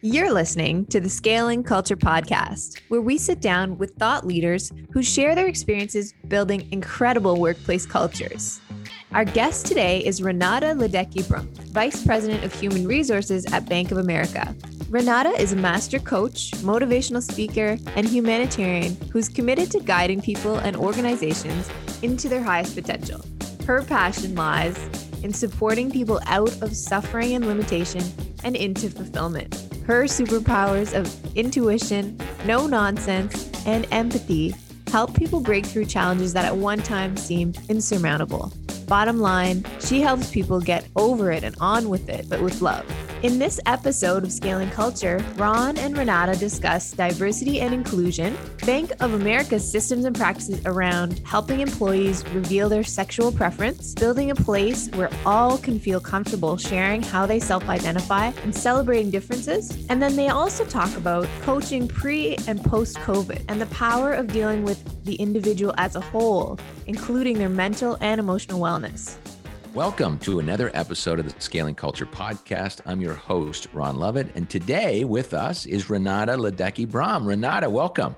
You're listening to the Scaling Culture Podcast, where we sit down with thought leaders who share their experiences building incredible workplace cultures. Our guest today is Renata Ledecky Brum, Vice President of Human Resources at Bank of America. Renata is a master coach, motivational speaker, and humanitarian who's committed to guiding people and organizations into their highest potential. Her passion lies in supporting people out of suffering and limitation and into fulfillment. Her superpowers of intuition, no nonsense, and empathy help people break through challenges that at one time seemed insurmountable. Bottom line, she helps people get over it and on with it, but with love. In this episode of Scaling Culture, Ron and Renata discuss diversity and inclusion, Bank of America's systems and practices around helping employees reveal their sexual preference, building a place where all can feel comfortable sharing how they self identify and celebrating differences. And then they also talk about coaching pre and post COVID and the power of dealing with the individual as a whole, including their mental and emotional wellness. Welcome to another episode of the Scaling Culture Podcast. I'm your host, Ron Lovett, and today with us is Renata Ledecky Brum. Renata, welcome.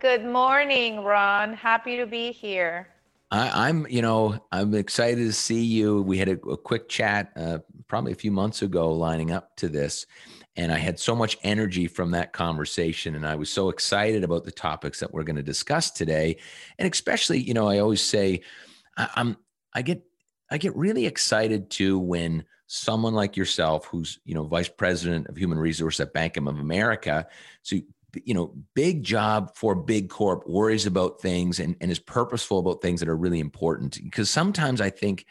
Good morning, Ron. Happy to be here. I, am you know, I'm excited to see you. We had a, a quick chat uh, probably a few months ago lining up to this. And I had so much energy from that conversation. And I was so excited about the topics that we're going to discuss today. And especially, you know, I always say, I, I'm, I get I get really excited too when someone like yourself, who's you know vice president of human resource at Bank of America, so you know big job for big corp, worries about things and, and is purposeful about things that are really important. Because sometimes I think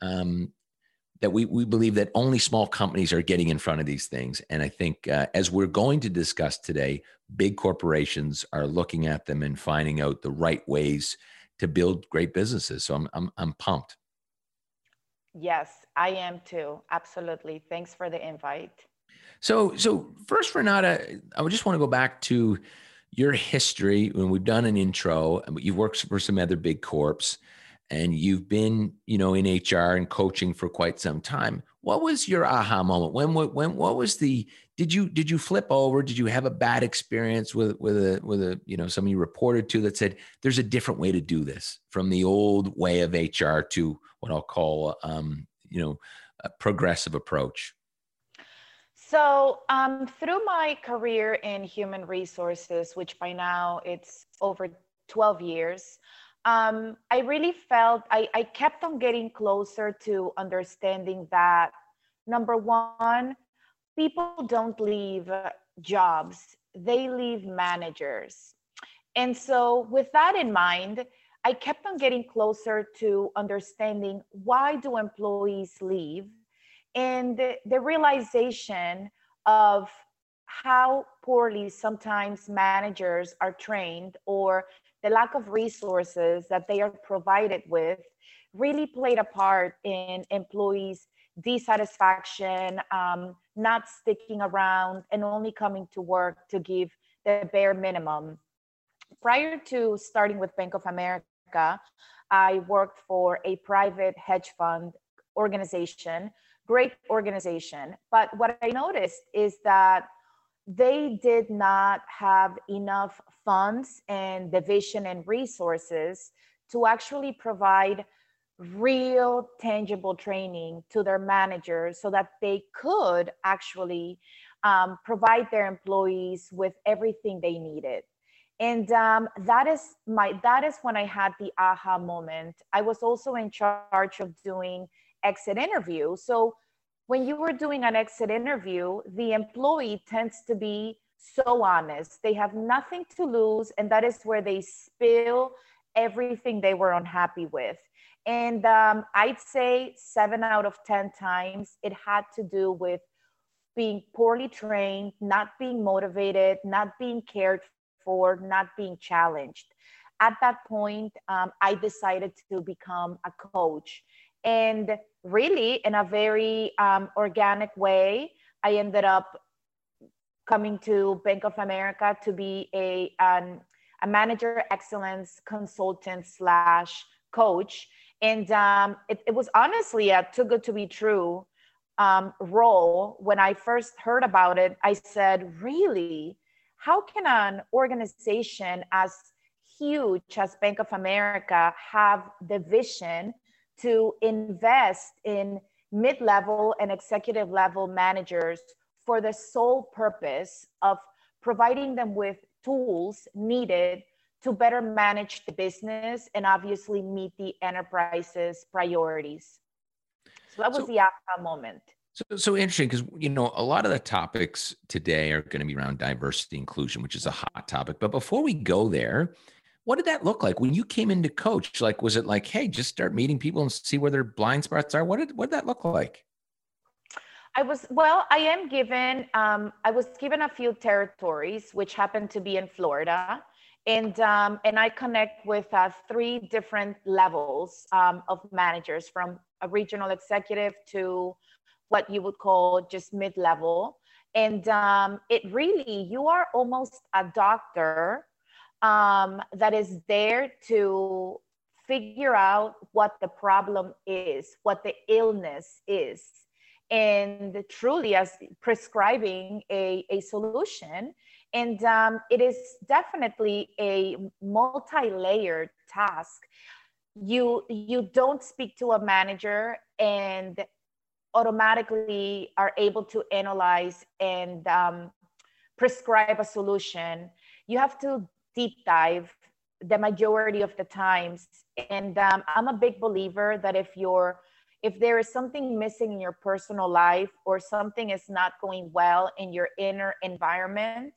um, that we we believe that only small companies are getting in front of these things, and I think uh, as we're going to discuss today, big corporations are looking at them and finding out the right ways to build great businesses. So I'm I'm, I'm pumped. Yes, I am too. Absolutely. Thanks for the invite. So, so first, Renata, I just want to go back to your history when we've done an intro. You've worked for some other big corps, and you've been, you know, in HR and coaching for quite some time. What was your aha moment? When, when, what was the? Did you did you flip over? Did you have a bad experience with with a with a you know somebody you reported to that said there's a different way to do this from the old way of HR to what I'll call, um, you know, a progressive approach? So, um, through my career in human resources, which by now it's over 12 years, um, I really felt I, I kept on getting closer to understanding that number one, people don't leave jobs, they leave managers. And so, with that in mind, I kept on getting closer to understanding why do employees leave and the, realization of how poorly sometimes managers are trained or the lack of resources that they are provided with really played a part in employees dissatisfaction um, not sticking around and only coming to work to give the bare minimum prior to starting with bank of america I worked for a private hedge fund organization, great organization. But what I noticed is that they did not have enough funds and division and resources to actually provide real tangible training to their managers so that they could actually um, provide their employees with everything they needed. And um, that is my that is when i had the aha moment. I was also in charge of doing exit interview. So when you were doing an exit interview the employee tends to be so honest. They have nothing to lose and that is where they spill everything they were unhappy with and um, i'd say seven out of ten times it had to do with being poorly trained not being motivated not being cared for not being challenged. At that point, um, I decided to become a coach. And really, in a very um, organic way, I ended up coming to Bank of America to be a, um, a manager excellence consultant slash coach. And um, it, it was honestly a too good to be true um, role, when I first heard about it, I said, really? How can an organization as huge as Bank of America have the vision to invest in mid level and executive level managers for the sole purpose of providing them with tools needed to better manage the business and obviously meet the enterprise's priorities. So that was so, the aha moment. So, so interesting because you know a lot of the topics today are going to be around diversity inclusion, which is a hot topic. But before we go there, what did that look like when you came into coach? Like, was it like, hey, just start meeting people and see where their blind spots are? What did what did that look like? I was well. I am given. Um, I was given a few territories, which happened to be in Florida, and um, and I connect with uh, three different levels um, of managers, from a regional executive to what you would call just mid level, and um, it really you are almost a doctor um, that is there to figure out what the problem is, what the illness is and truly as prescribing a, a solution. And um, it is definitely a multi-layered task. You you don't speak to a manager and automatically are able to analyze and um, prescribe a solution. You have to deep dive the majority of the times. And um, I'm a big believer that if you're if there is something missing in your personal life or something is not going well in your inner environment,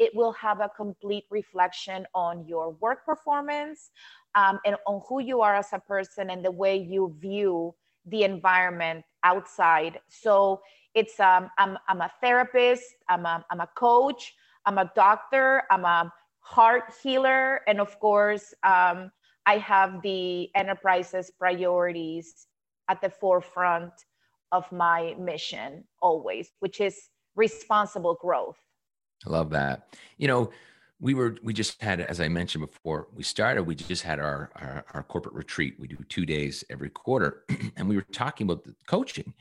it will have a complete reflection on your work performance um, and on who you are as a person and the way you view the environment outside. So it's um, I'm, I'm a therapist, I'm a, I'm a coach, I'm a doctor, I'm a heart healer, and of course, um, I have the enterprise's priorities at the forefront of my mission always, which is responsible growth. I love that. You know, we were we just had as i mentioned before we started we just had our, our, our corporate retreat we do two days every quarter and we were talking about the coaching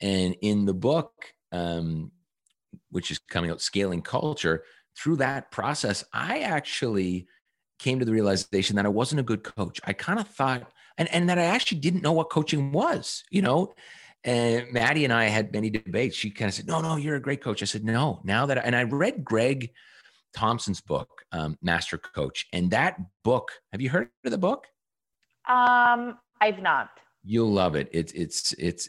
and in the book um, which is coming out scaling culture through that process i actually came to the realization that i wasn't a good coach i kind of thought and and that I actually didn't know what coaching was, you know. And Maddie and I had many debates. She kind of said, "No, no, you're a great coach." I said, "No." Now that I, and I read Greg Thompson's book, um, Master Coach, and that book. Have you heard of the book? Um, I've not. You'll love it. It's it's it's.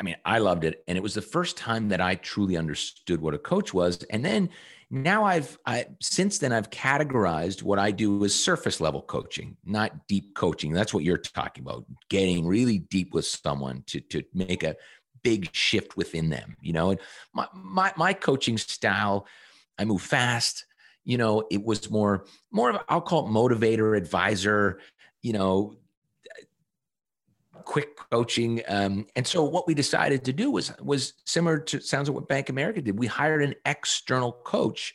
I mean, I loved it, and it was the first time that I truly understood what a coach was. And then now I've I, since then I've categorized what I do as surface level coaching, not deep coaching. That's what you're talking about, getting really deep with someone to to make a big shift within them. You know, and my my my coaching style, I move fast. You know, it was more more of I'll call it motivator, advisor. You know, quick coaching. Um, and so what we decided to do was was similar to sounds like what Bank America did. We hired an external coach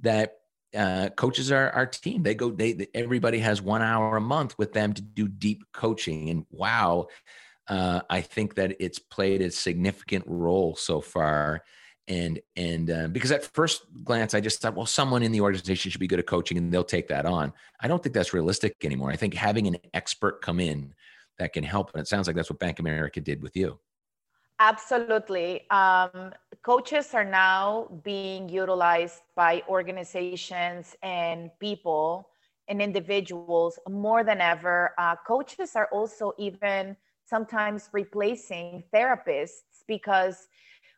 that uh, coaches our, our team. They go, they, everybody has one hour a month with them to do deep coaching. And wow, uh, I think that it's played a significant role so far. And, and uh, because at first glance, I just thought, well, someone in the organization should be good at coaching and they'll take that on. I don't think that's realistic anymore. I think having an expert come in that can help. And it sounds like that's what Bank America did with you. Absolutely. Um, coaches are now being utilized by organizations and people and individuals more than ever. Uh, coaches are also even sometimes replacing therapists because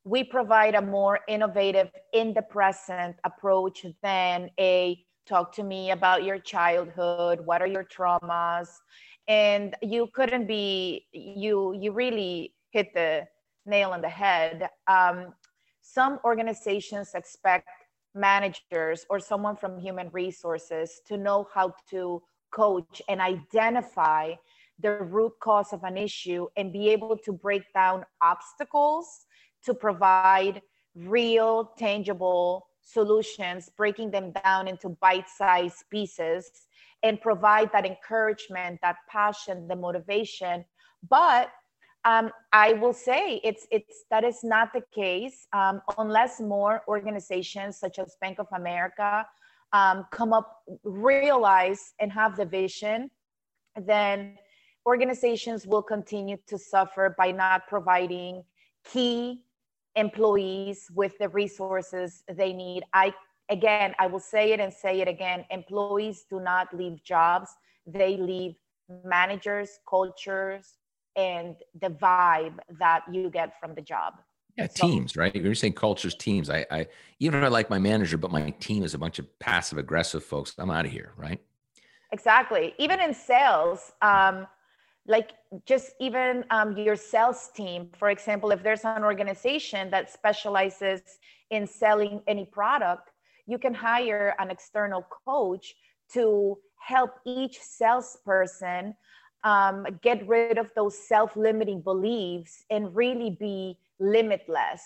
we provide a more innovative, in the present approach than a talk to me about your childhood, what are your traumas, and you couldn't be you you really hit the nail on the head. Um, some organizations expect managers or someone from human resources to know how to coach and identify the root cause of an issue and be able to break down obstacles to provide real tangible solutions breaking them down into bite-sized pieces and provide that encouragement, that passion, the motivation. But um, I will say it's it's that is not the case um, unless more organizations such as Bank of America um, come up, realize, and have the vision. Then organizations will continue to suffer by not providing key employees with the resources they need. I again, I will say it and say it again. Employees do not leave jobs; they leave managers, cultures, and the vibe that you get from the job. Yeah, so, teams, right? You're saying cultures, teams. I, I even if I like my manager, but my team is a bunch of passive aggressive folks. I'm out of here, right? Exactly. Even in sales, um, like just even um, your sales team, for example, if there's an organization that specializes in selling any product, you can hire an external coach to help each salesperson um, get rid of those self-limiting beliefs and really be limitless.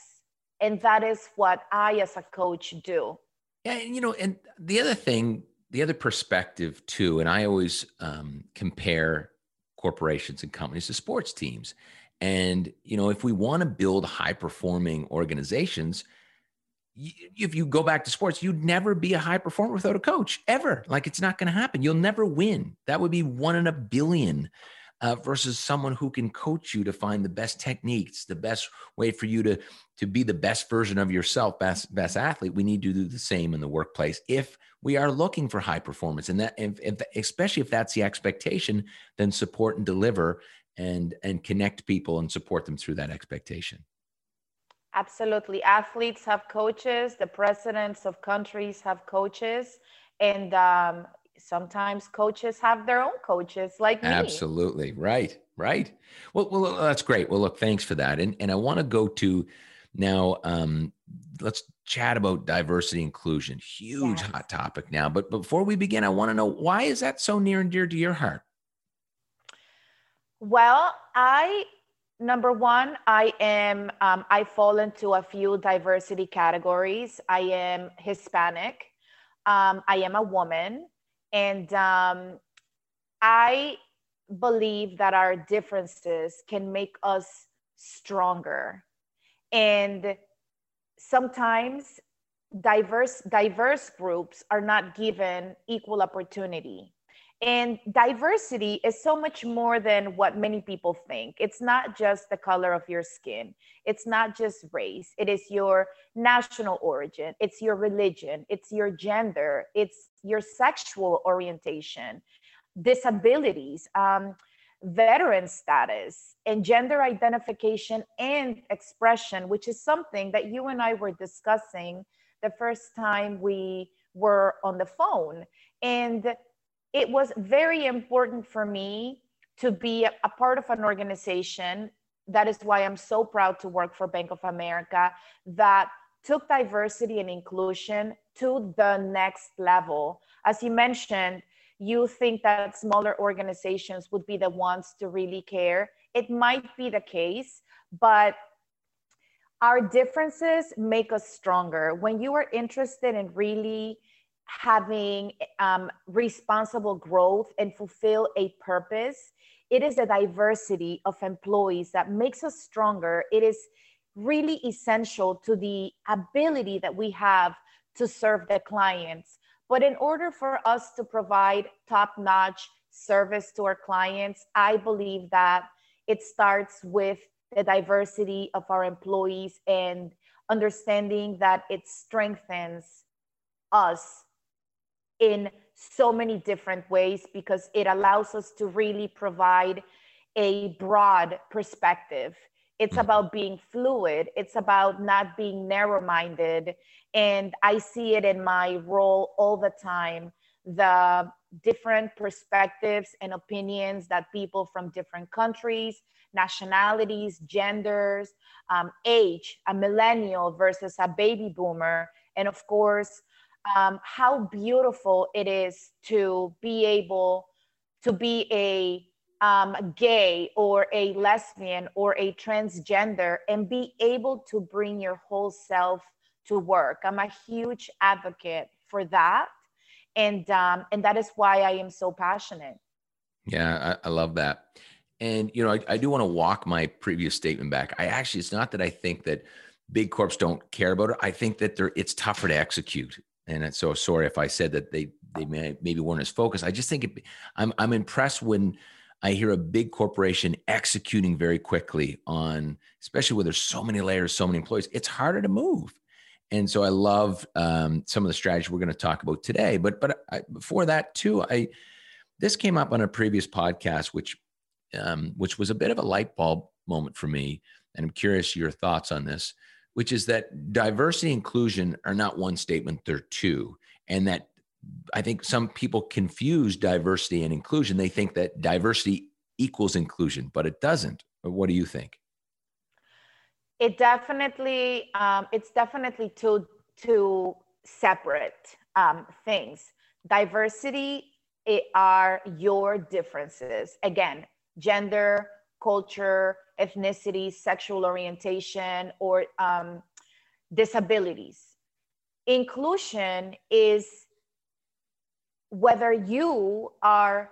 And that is what i as a coach do. Yeah and you know and the other thing the other perspective too and i always um, compare corporations and companies to sports teams. And you know if we want to build high performing organizations if you go back to sports, you'd never be a high performer without a coach ever. Like it's not going to happen. You'll never win. That would be one in a billion uh, versus someone who can coach you to find the best techniques, the best way for you to to be the best version of yourself, best best athlete. We need to do the same in the workplace if we are looking for high performance, and that if, if, especially if that's the expectation, then support and deliver and and connect people and support them through that expectation. Absolutely. Athletes have coaches, the presidents of countries have coaches, and um, sometimes coaches have their own coaches like me. Absolutely. Right. Right. Well, well, that's great. Well, look, thanks for that. And, and I want to go to now, um, let's chat about diversity inclusion. Huge yes. hot topic now. But before we begin, I want to know why is that so near and dear to your heart? Well, I number one i am um, i fall into a few diversity categories. I am hispanic. Um, i am a woman. And um, i believe that our differences can make us stronger. And sometimes diverse diverse groups are not given equal opportunity and diversity is so much more than what many people think. It's not just the color of your skin, it's not just race, it is your national origin, it's your religion, it's your gender, it's your sexual orientation, disabilities, um, veteran status, and gender identification and expression, which is something that you and I were discussing the first time we were on the phone. And it was very important for me to be a part of an organization that is why i'm so proud to work for bank of america that took diversity and inclusion to the next level. As you mentioned you think that smaller organizations would be the ones to really care. It might be the case but our differences make us stronger. When you are interested in really having um, responsible growth and fulfill a purpose. It is the diversity of employees that makes us stronger. It is really essential to the ability that we have to serve the clients. But in order for us to provide top notch service to our clients, I believe that it starts with the diversity of our employees and understanding that it strengthens us in so many different ways because it allows us to really provide a broad perspective. It's mm. about being fluid, it's about not being narrow minded. And I see it in my role all the time the different perspectives and opinions that people from different countries, nationalities, genders, um, age, a millennial versus a baby boomer, and of course, um, how beautiful it is to be able to be a um, gay or a lesbian or a transgender and be able to bring your whole self to work. I'm a huge advocate for that. And, um, and that is why I am so passionate. Yeah, I, I love that. And you know, I, I do want to walk my previous statement back. I actually, it's not that I think that big corps don't care about it. I think that they're it's tougher to execute. And so sorry if I said that they they may, maybe weren't as focused. I just think it, I'm I'm impressed when I hear a big corporation executing very quickly on, especially where there's so many layers, so many employees. It's harder to move. And so I love um, some of the strategy we're going to talk about today. But but I, before that too, I this came up on a previous podcast, which um, which was a bit of a light bulb moment for me. And I'm curious your thoughts on this, which is that diversity and inclusion are not one statement, they're two. And that I think some people confuse diversity and inclusion. They think that diversity equals inclusion, but it doesn't. What do you think? It definitely, um, it's definitely two two separate um, things. Diversity are your differences. Again, gender, culture, ethnicity, sexual orientation, or um, disabilities. Inclusion is whether you are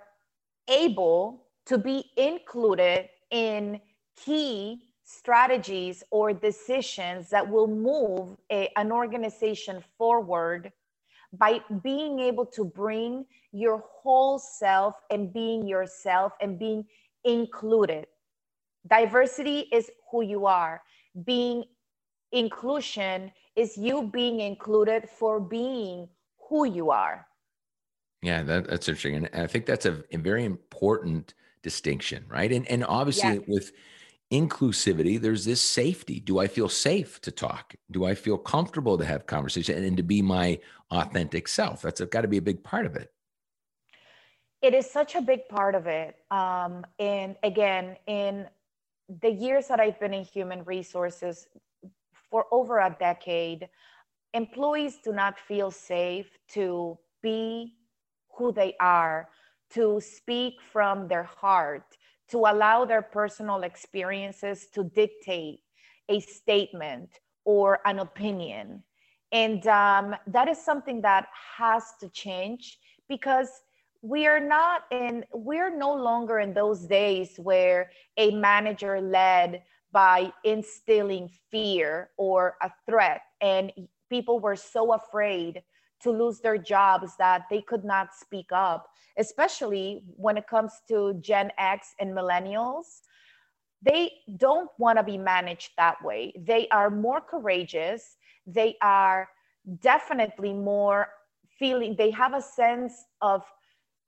able to be included in key strategies or decisions that will move a, an organization forward by being able to bring your whole self and being yourself and being included. Diversity is who you are. Being inclusion is you being included for being who you are. Yeah, that, that's interesting. And I think that's a, a, very important distinction, right? And and obviously yes. with inclusivity, there's this safety. Do I feel safe to talk? Do I feel comfortable to have conversation and, and to be my authentic self? That's got to be a big part of it. It is such a big part of it. Um, and again, in the years that I've been in human resources for over a decade, employees do not feel safe to be who they are, to speak from their heart, to allow their personal experiences to dictate a statement or an opinion. And um, that is something that has to change because we are not in, we're no longer in those days where a manager led by instilling fear or a threat and people were so afraid to lose their jobs that they could not speak up, especially when it comes to Gen X and millennials. They don't want to be managed that way. They are more courageous. They are definitely more feeling, they have a sense of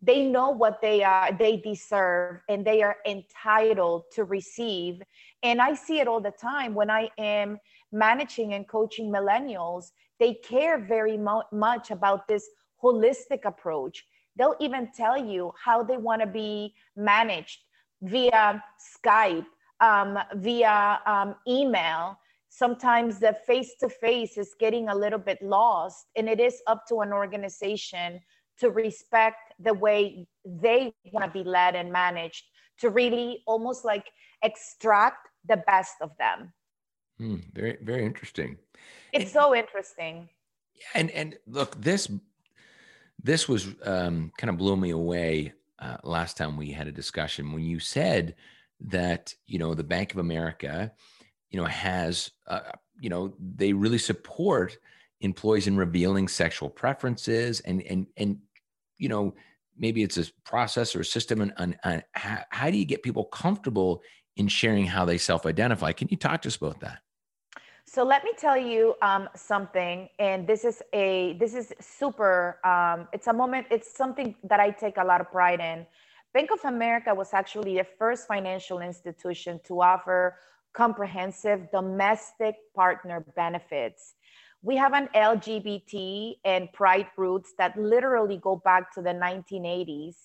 they know what they are they deserve and they are entitled to receive and i see it all the time when i am managing and coaching millennials they care very mo- much about this holistic approach. They'll even tell you how they want to be managed via Skype, um, via um, email. Sometimes the face to face is getting a little bit lost, and it is up to an organization to respect the way they want to be led and managed to really almost like extract the best of them. Mm, very, very interesting. It's and, so interesting. Yeah, and and look, this this was um, kind of blew me away uh, last time we had a discussion when you said that you know the Bank of America, you know, has uh, you know they really support employees in revealing sexual preferences and and and you know maybe it's a process or a system and, and, and how, how do you get people comfortable in sharing how they self-identify can you talk to us about that so let me tell you um, something, and this is a this is super. Um, it's a moment. It's something that I take a lot of pride in. Bank of America was actually the first financial institution to offer comprehensive domestic partner benefits. We have an LGBT and pride roots that literally go back to the 1980s.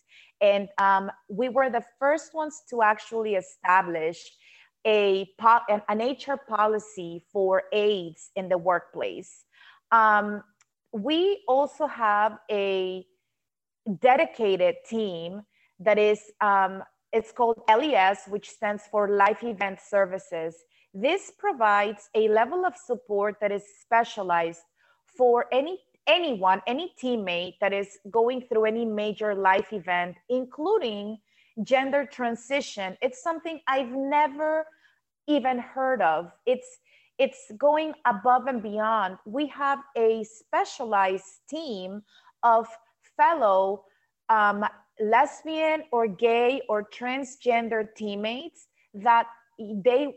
And um, we were the first ones to actually establish a an HR policy for AIDS in the workplace. Um, we also have a dedicated team that is um, it's called LES, which stands for Life Event Services. This provides a level of support that is specialized for any anyone, any teammate that is going through any major life event, including gender transition. It's something I've never even heard of. It's it's going above and beyond. We have a specialized team of fellow um, lesbian or gay or transgender teammates that they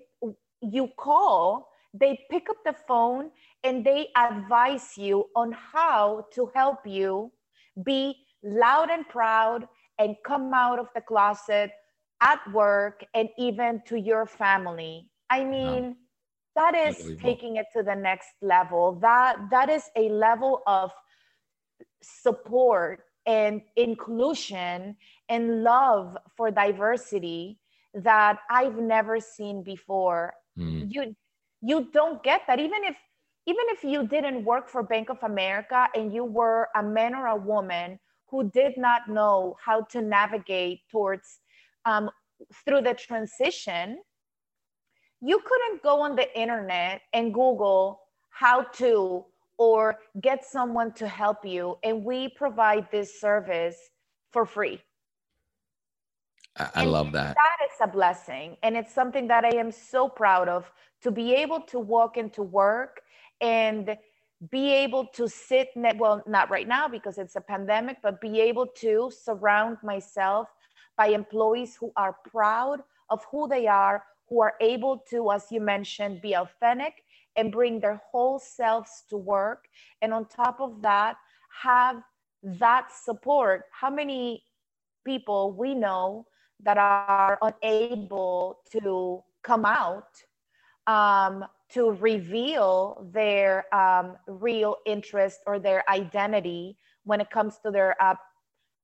you call they pick up the phone and they advise you on how to help you be loud and proud and come out of the closet at work and even to your family. I mean that is taking it to the next level. That that is a level of support and inclusion and love for diversity that I've never seen before. Mm. You you don't get that even if even if you didn't work for Bank of America and you were a man or a woman who did not know how to navigate towards um, through the transition, you couldn't go on the internet and Google how to or get someone to help you. And we provide this service for free. I, I love that. That a blessing. And it's something that I am so proud of to be able to walk into work and be able to sit, well, not right now because it's a pandemic, but be able to surround myself by employees who are proud of who they are, who are able to, as you mentioned, be authentic and bring their whole selves to work. And on top of that, have that support. How many people we know that are unable to come out um, to reveal their um, real interest or their identity when it comes to their uh,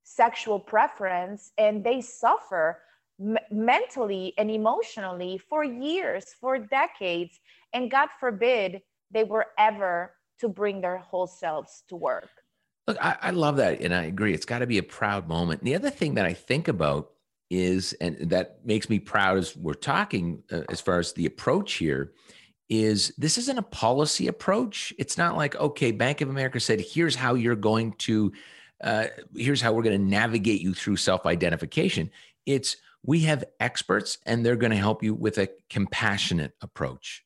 sexual preference and they suffer m- mentally and emotionally for years for decades and god forbid they were ever to bring their whole selves to work. Look I, I love that and i agree. It's got to be a proud moment. And the other thing that i think about is and that makes me proud as we're talking uh, as far as the approach here is this isn't a policy approach. It's not like okay bank of america said here's how you're going to uh, here's how we're going to navigate you through self-identification. It's we have experts and they're going to help you with a compassionate approach.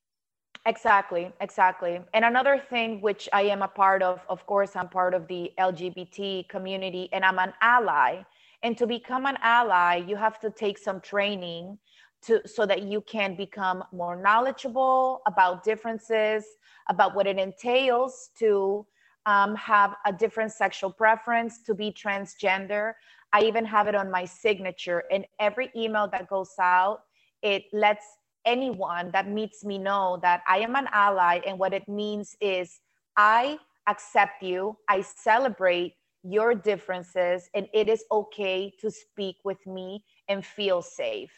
Exactly exactly. And another thing which i am a part of of course i'm part of the lgbt community and i'm an ally and to become an ally you have to take some training to so that you can become more knowledgeable about differences about what it entails to um, have a different sexual preference to be transgender I even have it on my signature. And every email that goes out, it lets anyone that meets me know that I am an ally. And what it means is I accept you, I celebrate your differences, and it is okay to speak with me and feel safe.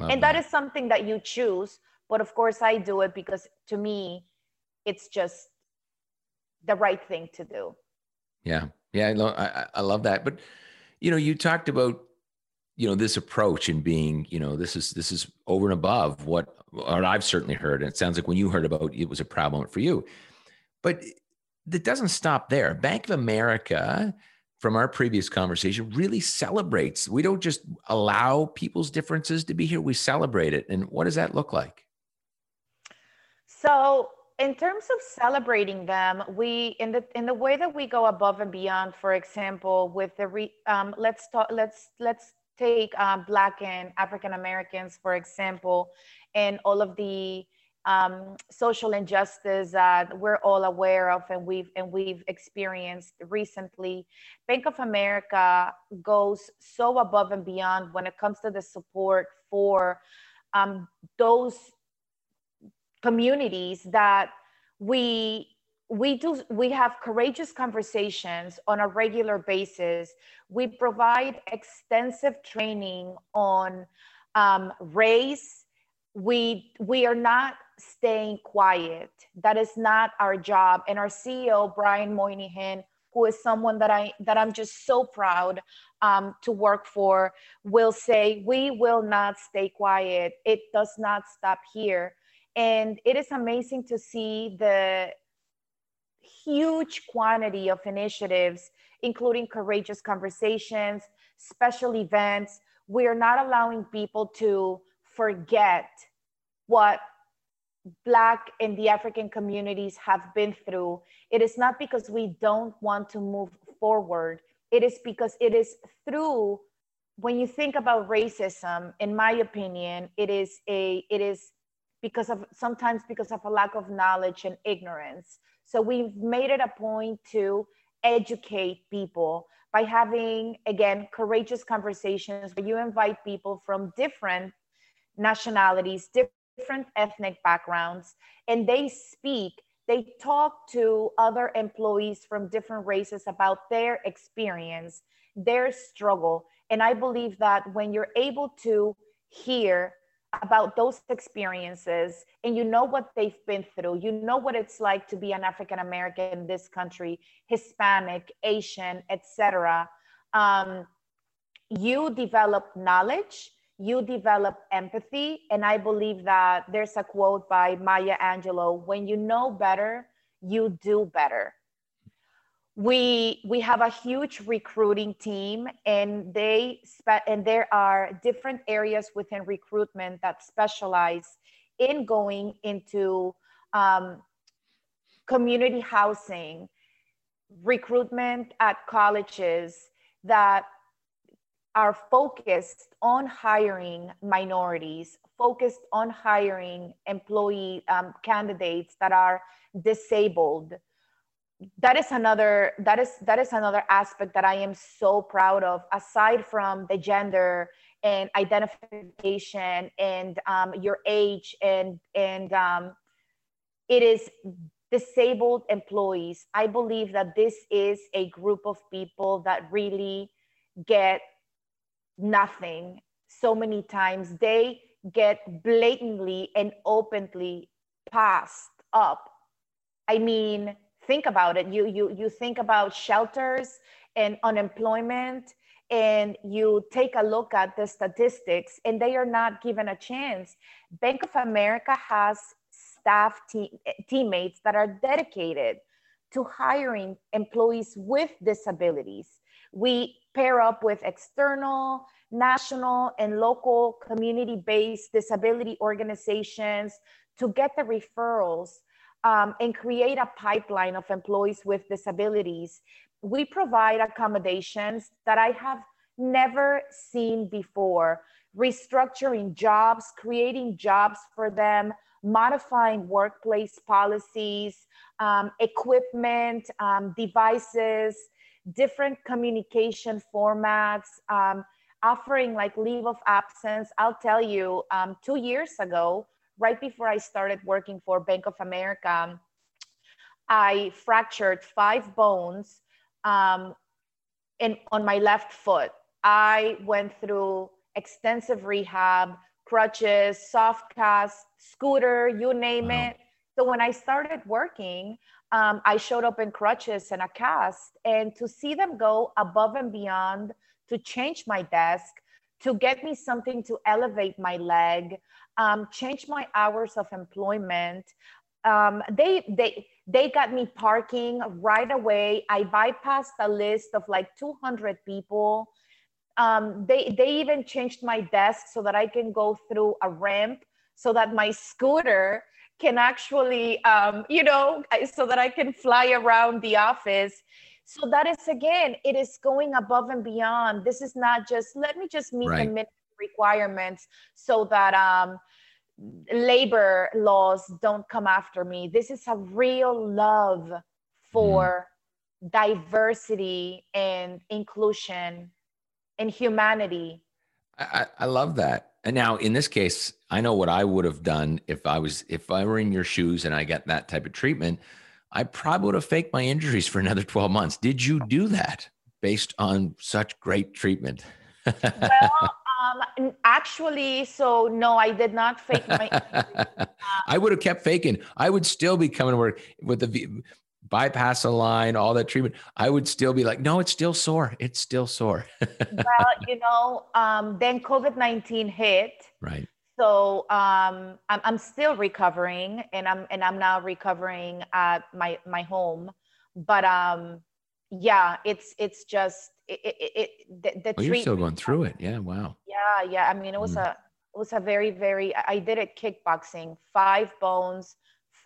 And that. that is something that you choose. But of course, I do it because to me, it's just the right thing to do. Yeah. Yeah. I, lo- I, I love that. But you know, you talked about you know this approach and being you know this is this is over and above what what I've certainly heard, and it sounds like when you heard about it, it was a moment for you, but that doesn't stop there. Bank of America, from our previous conversation, really celebrates. We don't just allow people's differences to be here; we celebrate it. And what does that look like? So in terms of celebrating them we in the in the way that we go above and beyond for example with the re, um, let's talk let's let's take uh, black and african americans for example and all of the um, social injustice that we're all aware of and we've and we've experienced recently bank of america goes so above and beyond when it comes to the support for um, those communities that we we do we have courageous conversations on a regular basis. We provide extensive training on um, race we we are not staying quiet. That is not our job. And our ceo brian moynihan who is someone that i that i'm just so proud um, to work for will say we will not stay quiet. It does not stop here. And it is amazing to see the huge quantity of initiatives, including courageous conversations, special events. we're not allowing people to forget what Black and the African communities have been through. It is not because we don't want to move forward, it is because it is through when you think about racism in my opinion it is a it is because of sometimes because of a lack of knowledge and ignorance so we've made it a point to educate people by having again courageous conversations where you invite people from different nationalities different ethnic backgrounds and they speak they talk to other employees from different races about their experience their struggle and I believe that when you're able to hear about those experiences and you know what they've been through, you know what it's like to be an African American in this country, Hispanic, Asian, etc. Um, you develop knowledge, you develop empathy, and I believe that there's a quote by Maya Angelou: "When you know better, you do better." we we have a huge recruiting team and they spe- and there are different areas within recruitment that specialize in going into um, community housing recruitment at colleges that are focused on hiring minorities focused on hiring employee um, candidates that are disabled. That is another that is that is another aspect that i am so proud of aside from the gender and identification and um, your age and and um, it is disabled employees. I believe that this is a group of people that really get nothing so many times they get blatantly and openly passed up i mean think about it. You you you think about shelters and unemployment and you take a look at the statistics and they are not given a chance. Bank of America has staff te- teammates that are dedicated to hiring employees with disabilities. We pair up with external, national, and local community based disability organizations to get the referrals um, and create a pipeline of employees with disabilities. We provide accommodations that I have never seen before, restructuring jobs, creating jobs for them, modifying workplace policies, um, equipment, um, devices, different communication formats, um, offering like leave of absence. I'll tell you, um, two years ago, right before I started working for Bank of America, I fractured five bones um, in, on my left foot. I went through extensive rehab, crutches, soft cast, scooter, you name wow. it. So when I started working, um, I showed up in crutches and a cast, and to see them go above and beyond to change my desk, to get me something to elevate my leg, um, changed my hours of employment. Um, they they they got me parking right away. I bypassed a list of like 200 people. Um, they they even changed my desk so that I can go through a ramp so that my scooter can actually um, you know so that I can fly around the office. So that is again, it is going above and beyond. This is not just let me just meet right. the minimum requirements so that um, labor laws don't come after me. This is a real love for mm. diversity and inclusion and humanity. I, I love that. And now in this case, I know what I would have done if I was if I were in your shoes and I got that type of treatment. I probably would have faked my injuries for another 12 months. Did you do that based on such great treatment? well, um, actually, so no, I did not fake my. I would have kept faking. I would still be coming to work with the bypass a line, all that treatment. I would still be like, no, it's still sore. It's still sore. well, you know, um, then COVID nineteen hit. Right. So um, I'm, I'm still recovering, and I'm and I'm now recovering at my my home. But um, yeah, it's it's just it, it, it the, the well, you're still going through it. Yeah. Wow. Yeah. Yeah, yeah. I mean, it was mm. a it was a very very. I did it kickboxing. Five bones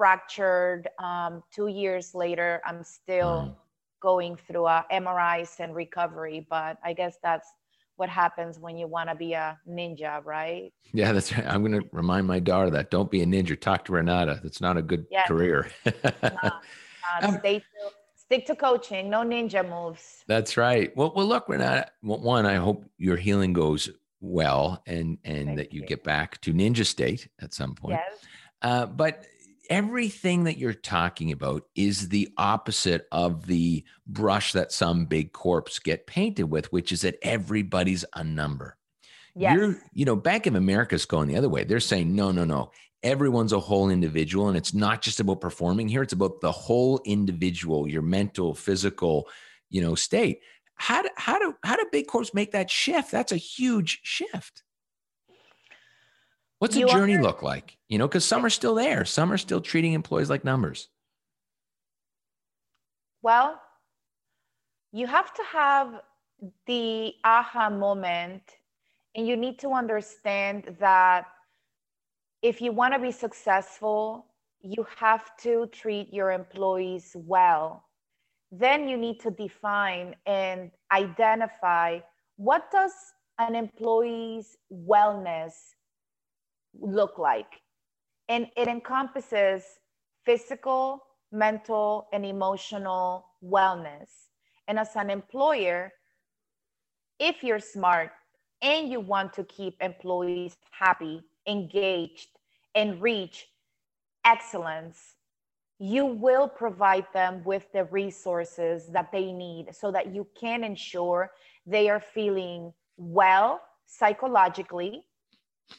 fractured. Um, two years later, I'm still going through a MRIs and recovery. But I guess that's what happens when you want to be a ninja, right? Yeah, that's right. I'm going to remind my daughter that don't be a ninja. Talk to Renata. That's not a good yes. career. um, stay to, stick to coaching. No ninja moves. That's right. Well, well, look, Renata. One, I hope your healing goes well, and and Thank that you, you, get back to ninja state at some point. Yes. Uh, but everything that you're talking about is the opposite of the brush that some big corps get painted with, which is that everybody's a number. Yes. You're, you know, Bank of America's going the other way. They're saying, no, no, no. Everyone's a whole individual. And it's not just about performing here, it's about the whole individual, your mental, physical, you know, state. How do, how do, how do big corps make that shift? That's a huge shift. What's a journey are, look like? You know, because some are still there, some are still treating employees like numbers. Well, you have to have the aha moment, and you need to understand that if you want to be successful, you have to treat your employees well. Then you need to define and identify what does an employee's wellness look like? And it encompasses physical, mental, and emotional wellness. And as an employer, if you're smart and you want to keep employees happy, engaged, and reach excellence, you will provide them with the resources that they need so that you can ensure they are feeling well psychologically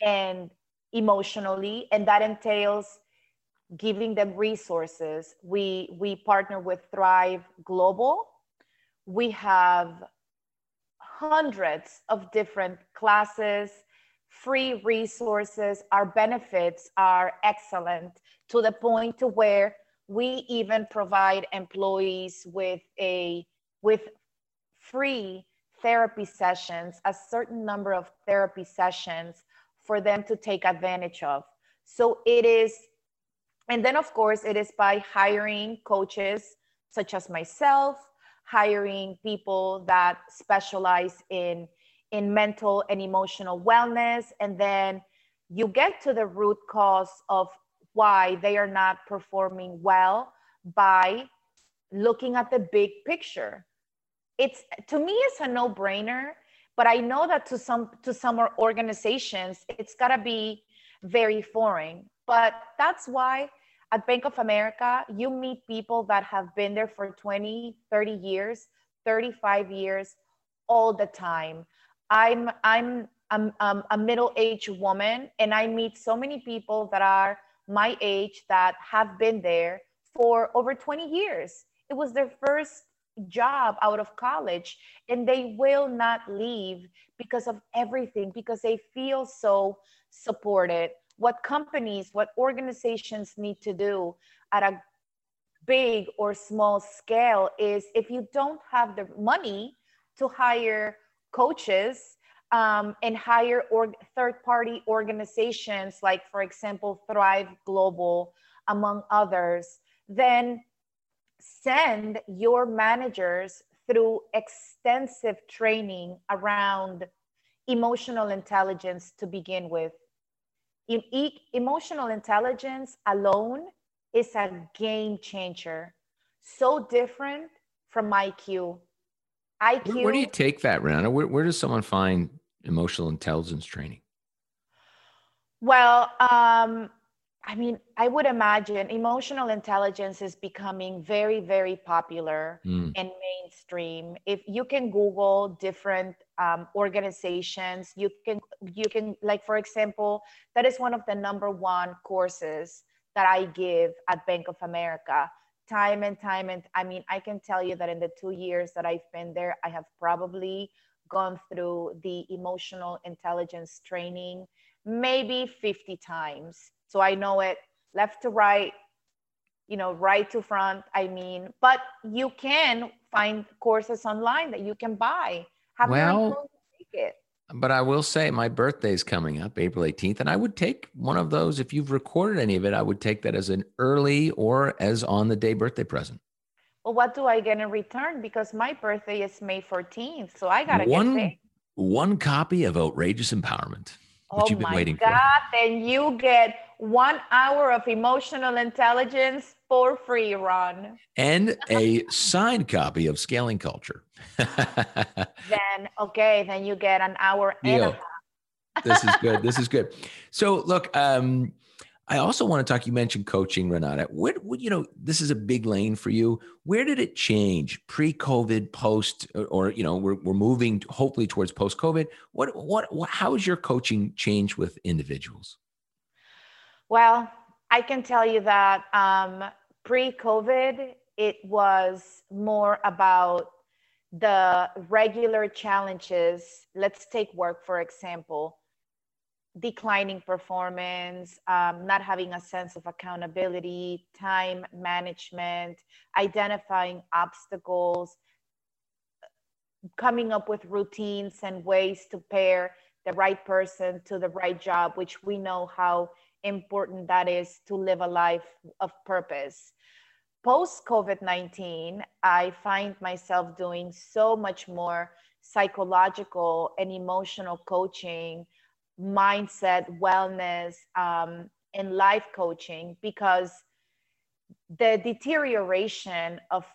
and emotionally, and that entails giving them resources. We we partner with Thrive Global. We have hundreds of different classes, free resources. Our benefits are excellent to the point to where we even provide employees with a with free therapy sessions, a certain number of therapy sessions for them to take advantage of. So it is, and then of course, it is by hiring coaches such as myself, hiring people that specialize in in mental and emotional wellness and then you get to the root cause of why they are not performing well by looking at the big picture it's to me it's a no-brainer but i know that to some to some organizations it's got to be very foreign. But that's why at bank of america you meet people that have been there for 20 30 years 35 years all the time. I'm i'm I'm, I'm a middle-aged woman and i meet so many people that are my age that have been there for over 20 years. It was their first job out of college and they will not leave because of everything because they feel so supported. What companies what organizations need to do at a big or small scale is if you don't have the money to hire coaches um, and hire or third party organizations like for example thrive global among others then send your managers through extensive training around emotional intelligence to begin with. E- emotional intelligence alone is a game changer. So different from IQ. IQ. Where, where do you take that, Rana? Where, where does someone find emotional intelligence training? Well, um, I mean, I would imagine emotional intelligence is becoming very, very popular mm. and mainstream. If you can Google different um, organizations, you can, you can, like for example, that is one of the number one courses that I give at Bank of America. Time and time and I mean, I can tell you that in the two years that I've been there, I have probably gone through the emotional intelligence training maybe 50 times so I know it left to right, you know, right to front. I mean, but you can find courses online that you can buy. Have well, take it. But I will say my birthday is coming up April 18th, and I would take one of those. If you've recorded any of it, I would take that as an early or as on the day birthday present. Well, what do I get in return? Because my birthday is May 14th. So I got to one, get one copy of Outrageous Empowerment. Which oh you've been my waiting God, for. then you get one hour of emotional intelligence for free, Ron. And a signed copy of Scaling Culture. then, okay, then you get an hour and a half. this is good. This is good. So, look, um, I also want to talk. You mentioned coaching, Renata. What, what, you know, this is a big lane for you. Where did it change pre-COVID, post, or, or you know, we're, we're moving hopefully towards post-COVID. What, what, what, how has your coaching changed with individuals? Well, I can tell you that um, pre-COVID, it was more about the regular challenges. Let's take work for example declining performance, um, not having a sense of accountability, time management, identifying obstacles, coming up with routines and ways to pair the right person to the right job, which we know how important that is to live a life of purpose. Post COVID 19, I find myself doing so much more psychological and emotional coaching mindset, wellness, um, and life coaching because the deterioration of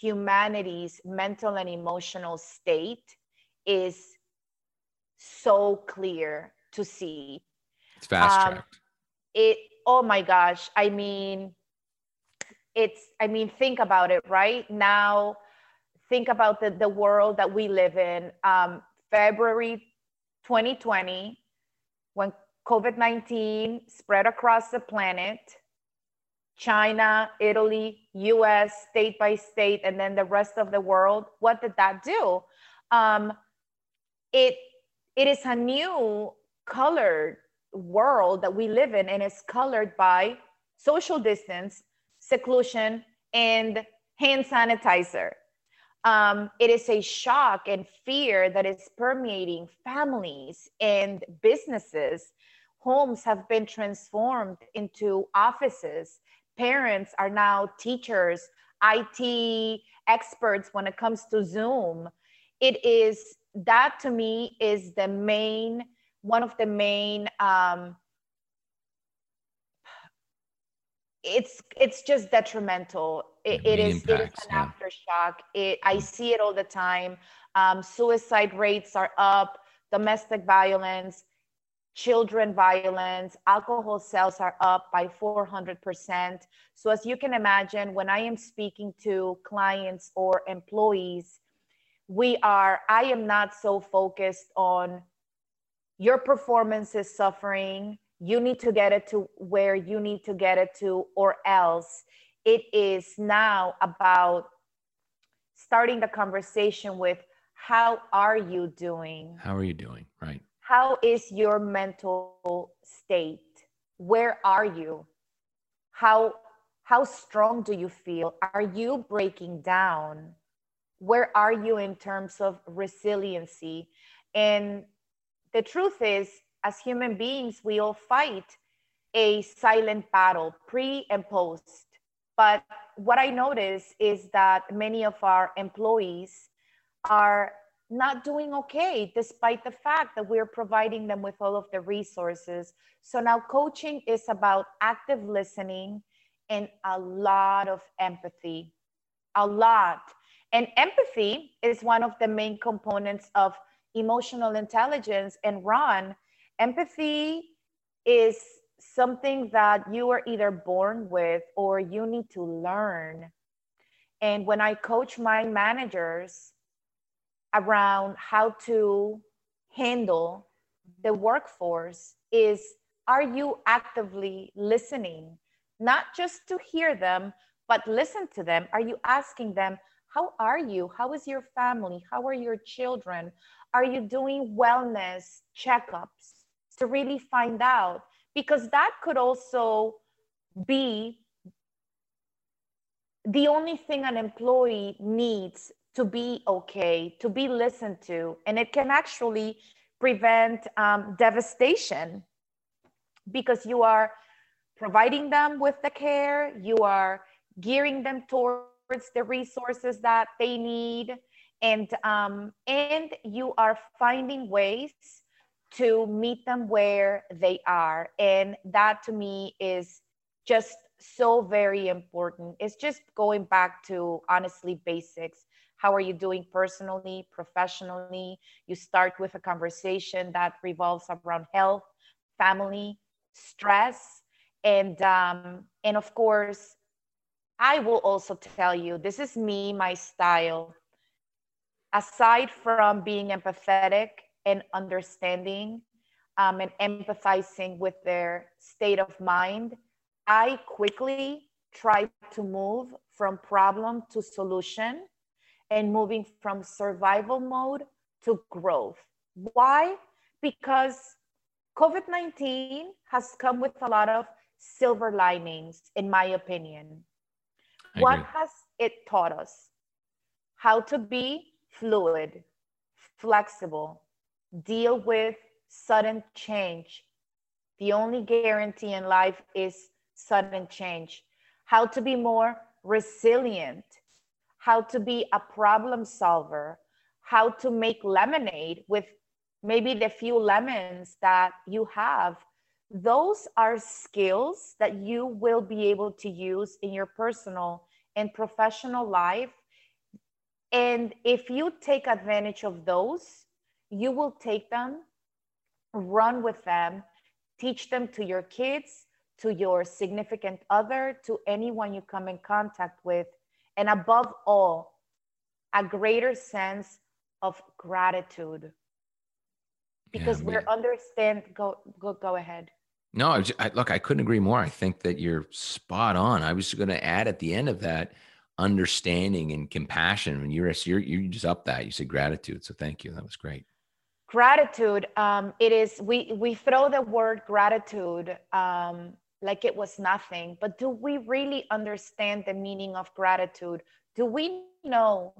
humanity's mental and emotional state is so clear to see. It's fast tracked. Um, it, oh my gosh. I mean, it's, I mean, think about it right now. Think about the, the world that we live in. Um, February 2020, when COVID 19 spread across the planet, China, Italy, US, state by state, and then the rest of the world, what did that do? Um, it, it is a new colored world that we live in, and it's colored by social distance, seclusion, and hand sanitizer. Um, it is a shock and fear that is permeating families and businesses. Homes have been transformed into offices. Parents are now teachers, IT experts when it comes to Zoom. It is that to me is the main, one of the main um, it's it's just detrimental it, it is impacts, it is an yeah. aftershock. It i see it all the time. Um, suicide rates are up domestic violence children violence alcohol sales are up by 400% so as you can imagine when i am speaking to clients or employees we are i am not so focused on your performance is suffering. You need to get it to where you need to get it to, or else it is now about starting the conversation with how are you doing? How are you doing? Right. How is your mental state? Where are you? How how strong do you feel? Are you breaking down? Where are you in terms of resiliency? And the truth is as human beings, we all fight a silent battle, pre and post. But what I notice is that many of our employees are not doing okay, despite the fact that we're providing them with all of the resources. So now coaching is about active listening and a lot of empathy, a lot. And empathy is one of the main components of emotional intelligence. And Ron, empathy is something that you are either born with or you need to learn. And when I coach my managers around how to handle the workforce is are you actively listening? Not just to hear them but listen to them. Are you asking them how are you? How is your family? How are your children? Are you doing wellness checkups to really find out because that could also be the only thing an employee needs to be okay, to be listened to. And it can actually prevent um, devastation because you are providing them with the care, you are gearing them towards the resources that they need, and um, and you are finding ways to meet them where they are, and that to me is just so very important. It's just going back to honestly basics. How are you doing personally, professionally? You start with a conversation that revolves around health, family, stress, and um, and of course, I will also tell you this is me, my style. Aside from being empathetic and understanding um, and empathizing with their state of mind, I quickly try to move from problem to solution and moving from survival mode to growth. Why? Because COVID 19 has come with a lot of silver linings, in my opinion. what has it taught us? How to be fluid, flexible, deal with sudden change. The only guarantee in life is sudden change, how to be more resilient, how to be a problem solver, how to make lemonade with maybe the few lemons that you have. Those are skills that you will be able to use in your personal and professional life. And if you take advantage of those, you will take them, run with them, teach them to your kids, to your significant other, to anyone you come in contact with, and above all, a greater sense of gratitude. Because yeah, we're understand. Go go go ahead. No, I, I, look, I couldn't agree more. I think that you're spot on. I was going to add at the end of that understanding and compassion. When you're you're you just up that you said gratitude. So thank you. That was great gratitude um, it is we we throw the word gratitude um, like it was nothing. But do we really understand the meaning of gratitude? Do we know?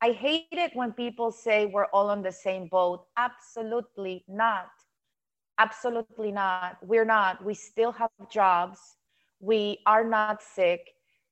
I hate it when people say we're all on the same boat. Absolutely not. Absolutely not. We're not. We still have jobs. We are not sick.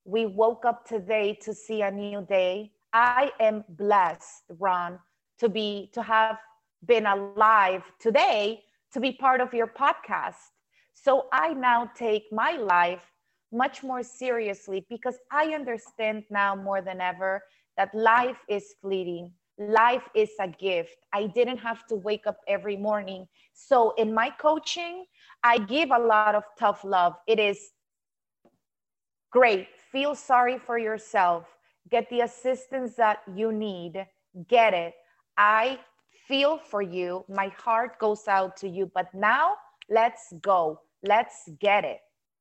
We woke up today to see a new day. I am blessed, Ron, to be to have been alive today to be part of your podcast so I now take my life much more seriously because I understand now more than ever that life is fleeting. Life is a gift. I didn't have to wake up every morning. So in my coaching, I give a lot of tough love. It is great. Feel sorry for yourself. Get the assistance that you need. Get it. I feel for you. My heart goes out to you. But now let's go. Let's get it.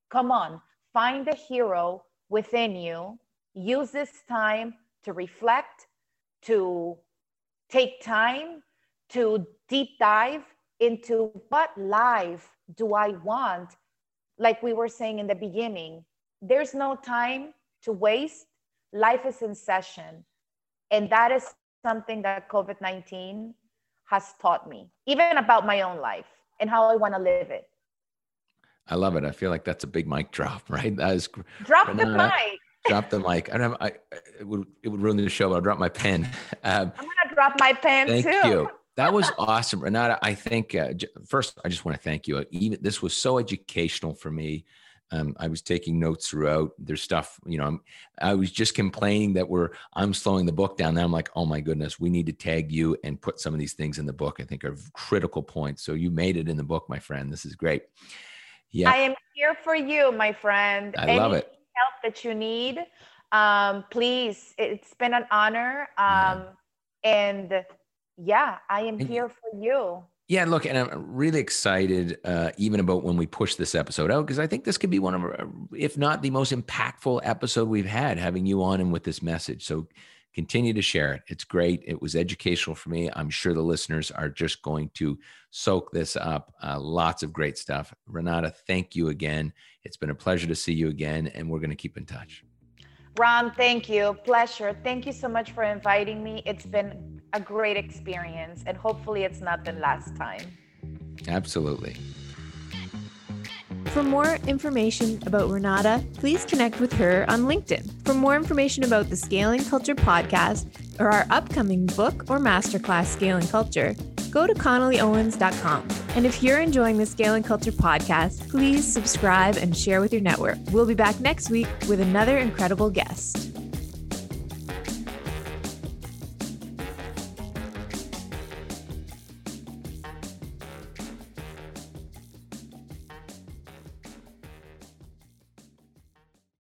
Come on, find the hero within you. Use this time to reflect, to take time to deep dive into what life do I want? Like we were saying in the beginning, there's no time to waste. Life is in session. And that is something that COVID 19 has taught me, even about my own life and how I want to live it. I love it. I feel like that's a big mic drop, right? That is drop the mic. drop the mic. I don't I, it would, it would ruin the show, but I'll drop my pen. Um, I'm going to drop my pen thank too. Thank you. That was awesome. Renata, I think, uh, first, I just want to thank you. Even this was so educational for me. Um, I was taking notes throughout. There's stuff, you know, I'm, I was just complaining that we're, I'm slowing the book down. Now I'm like, oh my goodness, we need to tag you and put some of these things in the book. I think are critical points. So you made it in the book, my friend. This is great. Yeah. I am here for you, my friend. I Any love it. Help that you need, um, please. It's been an honor. Um, yeah. And yeah, I am and, here for you. Yeah, and look, and I'm really excited, uh, even about when we push this episode out, because I think this could be one of, if not the most impactful episode we've had, having you on and with this message. So continue to share it. It's great. It was educational for me. I'm sure the listeners are just going to soak this up. Uh, lots of great stuff. Renata, thank you again. It's been a pleasure to see you again, and we're going to keep in touch. Ron, thank you. Pleasure. Thank you so much for inviting me. It's been a great experience, and hopefully, it's not the last time. Absolutely. For more information about Renata, please connect with her on LinkedIn. For more information about the Scaling Culture podcast or our upcoming book or masterclass, Scaling Culture, go to connollyowens.com. And if you're enjoying the Scaling Culture podcast, please subscribe and share with your network. We'll be back next week with another incredible guest.